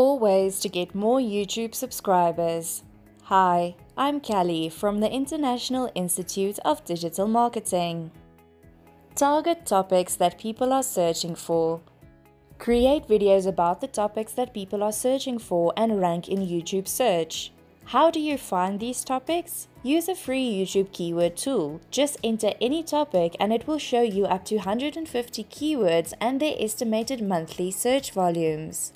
ways to get more YouTube subscribers. Hi, I'm Callie from the International Institute of Digital Marketing. Target topics that people are searching for. Create videos about the topics that people are searching for and rank in YouTube search. How do you find these topics? Use a free YouTube keyword tool. Just enter any topic and it will show you up to 150 keywords and their estimated monthly search volumes.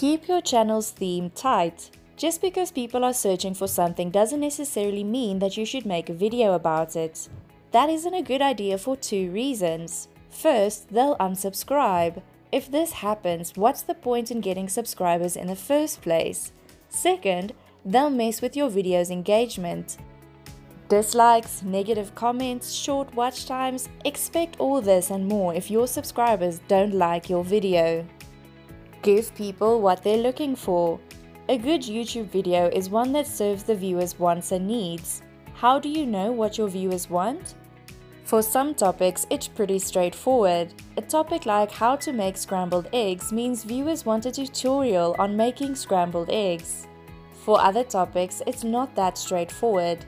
Keep your channel's theme tight. Just because people are searching for something doesn't necessarily mean that you should make a video about it. That isn't a good idea for two reasons. First, they'll unsubscribe. If this happens, what's the point in getting subscribers in the first place? Second, they'll mess with your video's engagement. Dislikes, negative comments, short watch times, expect all this and more if your subscribers don't like your video. Give people what they're looking for. A good YouTube video is one that serves the viewer's wants and needs. How do you know what your viewers want? For some topics, it's pretty straightforward. A topic like how to make scrambled eggs means viewers want a tutorial on making scrambled eggs. For other topics, it's not that straightforward.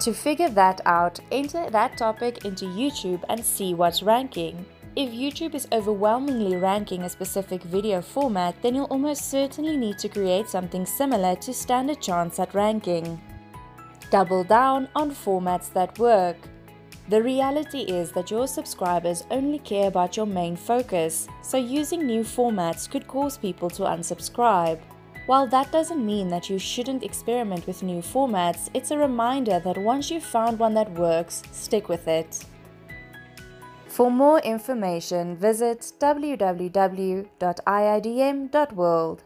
To figure that out, enter that topic into YouTube and see what's ranking. If YouTube is overwhelmingly ranking a specific video format, then you'll almost certainly need to create something similar to stand a chance at ranking. Double down on formats that work. The reality is that your subscribers only care about your main focus, so using new formats could cause people to unsubscribe. While that doesn't mean that you shouldn't experiment with new formats, it's a reminder that once you've found one that works, stick with it. For more information, visit www.iidm.world.